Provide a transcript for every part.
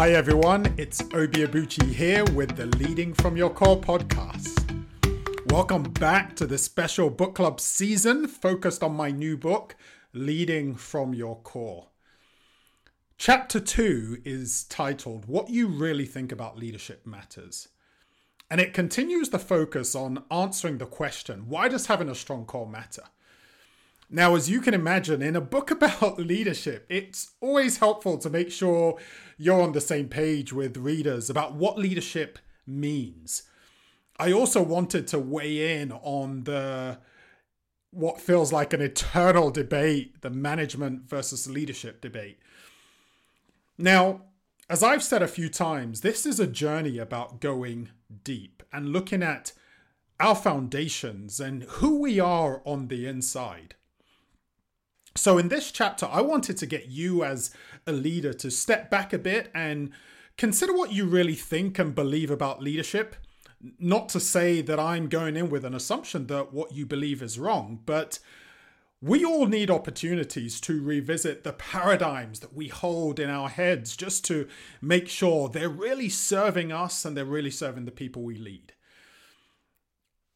Hi everyone, it's Obi Abuchi here with the Leading from Your Core podcast. Welcome back to the special book club season focused on my new book, Leading from Your Core. Chapter 2 is titled What You Really Think About Leadership Matters. And it continues the focus on answering the question why does having a strong core matter? Now, as you can imagine, in a book about leadership, it's always helpful to make sure you're on the same page with readers about what leadership means. I also wanted to weigh in on the what feels like an eternal debate, the management versus leadership debate. Now, as I've said a few times, this is a journey about going deep and looking at our foundations and who we are on the inside. So, in this chapter, I wanted to get you as a leader to step back a bit and consider what you really think and believe about leadership. Not to say that I'm going in with an assumption that what you believe is wrong, but we all need opportunities to revisit the paradigms that we hold in our heads just to make sure they're really serving us and they're really serving the people we lead.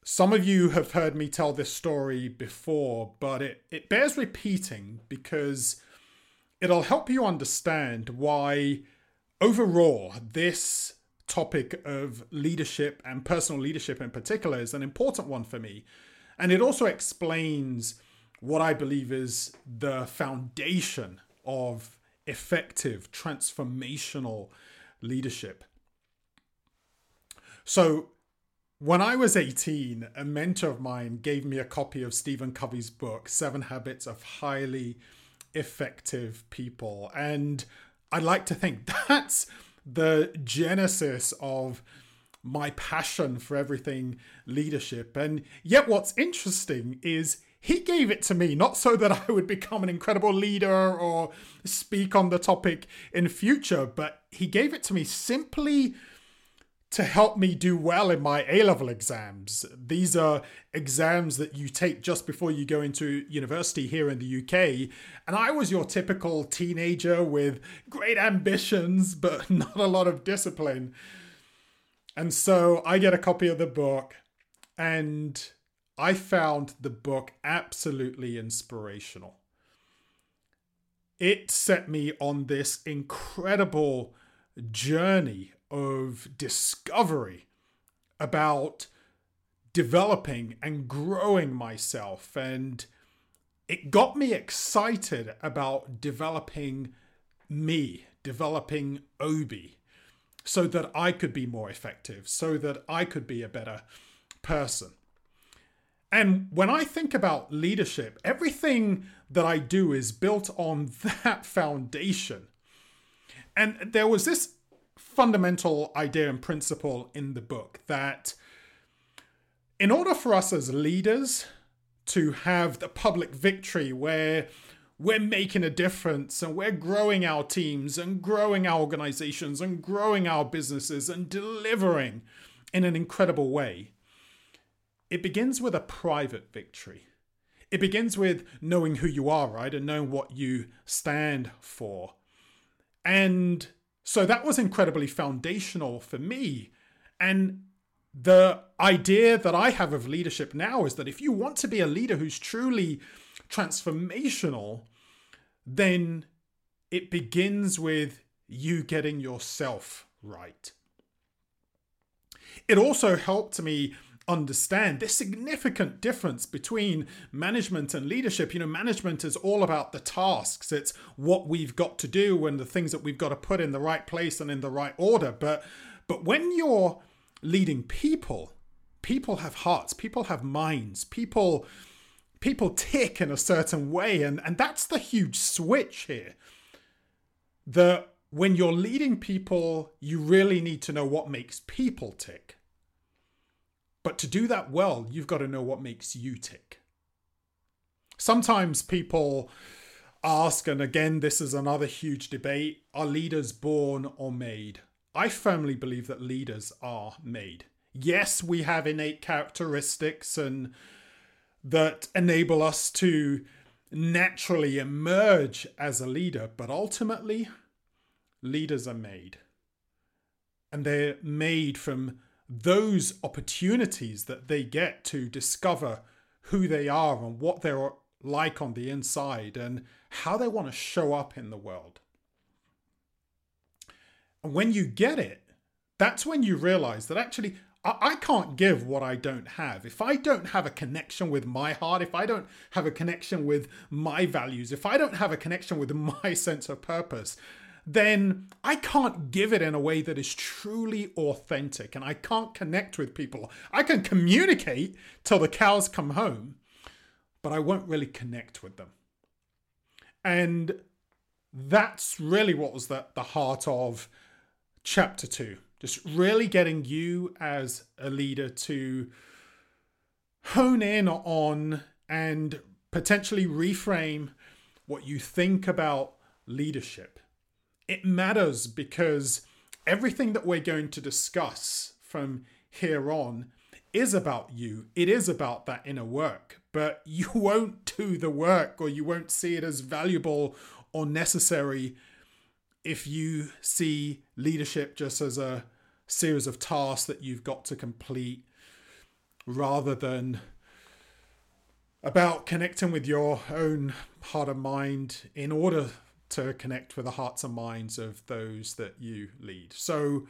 Some of you have heard me tell this story before, but it, it bears repeating because it'll help you understand why, overall, this topic of leadership and personal leadership in particular is an important one for me. And it also explains what I believe is the foundation of effective transformational leadership. So, when I was 18, a mentor of mine gave me a copy of Stephen Covey's book, Seven Habits of Highly Effective People. And I'd like to think that's the genesis of my passion for everything leadership. And yet, what's interesting is he gave it to me not so that I would become an incredible leader or speak on the topic in future, but he gave it to me simply to help me do well in my A level exams. These are exams that you take just before you go into university here in the UK. And I was your typical teenager with great ambitions, but not a lot of discipline. And so I get a copy of the book, and I found the book absolutely inspirational. It set me on this incredible journey of discovery about developing and growing myself. And it got me excited about developing me, developing Obi, so that I could be more effective, so that I could be a better person. And when I think about leadership, everything that I do is built on that foundation. And there was this fundamental idea and principle in the book that in order for us as leaders to have the public victory where we're making a difference and we're growing our teams and growing our organizations and growing our businesses and delivering in an incredible way, it begins with a private victory. It begins with knowing who you are, right? And knowing what you stand for. And so that was incredibly foundational for me. And the idea that I have of leadership now is that if you want to be a leader who's truly transformational, then it begins with you getting yourself right. It also helped me understand this significant difference between management and leadership. You know, management is all about the tasks, it's what we've got to do and the things that we've got to put in the right place and in the right order. But but when you're leading people, people have hearts, people have minds, people people tick in a certain way and and that's the huge switch here. The when you're leading people, you really need to know what makes people tick. But to do that well, you've got to know what makes you tick. Sometimes people ask, and again, this is another huge debate are leaders born or made? I firmly believe that leaders are made. Yes, we have innate characteristics and that enable us to naturally emerge as a leader, but ultimately, leaders are made. And they're made from those opportunities that they get to discover who they are and what they're like on the inside and how they want to show up in the world. And when you get it, that's when you realize that actually I can't give what I don't have. If I don't have a connection with my heart, if I don't have a connection with my values, if I don't have a connection with my sense of purpose, then I can't give it in a way that is truly authentic and I can't connect with people. I can communicate till the cows come home, but I won't really connect with them. And that's really what was the, the heart of chapter two. Just really getting you as a leader to hone in on and potentially reframe what you think about leadership. It matters because everything that we're going to discuss from here on is about you. It is about that inner work, but you won't do the work or you won't see it as valuable or necessary if you see leadership just as a series of tasks that you've got to complete rather than about connecting with your own heart and mind in order to connect with the hearts and minds of those that you lead. So,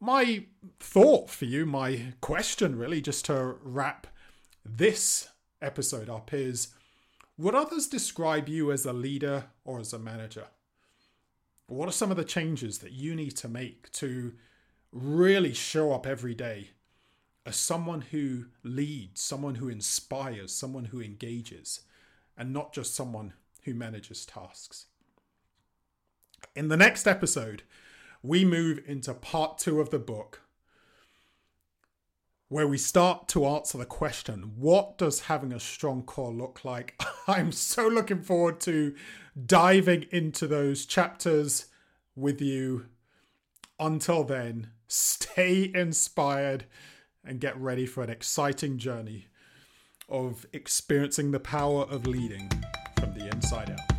my thought for you, my question really, just to wrap this episode up, is would others describe you as a leader or as a manager? What are some of the changes that you need to make to really show up every day as someone who leads, someone who inspires, someone who engages, and not just someone who manages tasks? In the next episode, we move into part two of the book, where we start to answer the question what does having a strong core look like? I'm so looking forward to diving into those chapters with you. Until then, stay inspired and get ready for an exciting journey of experiencing the power of leading from the inside out.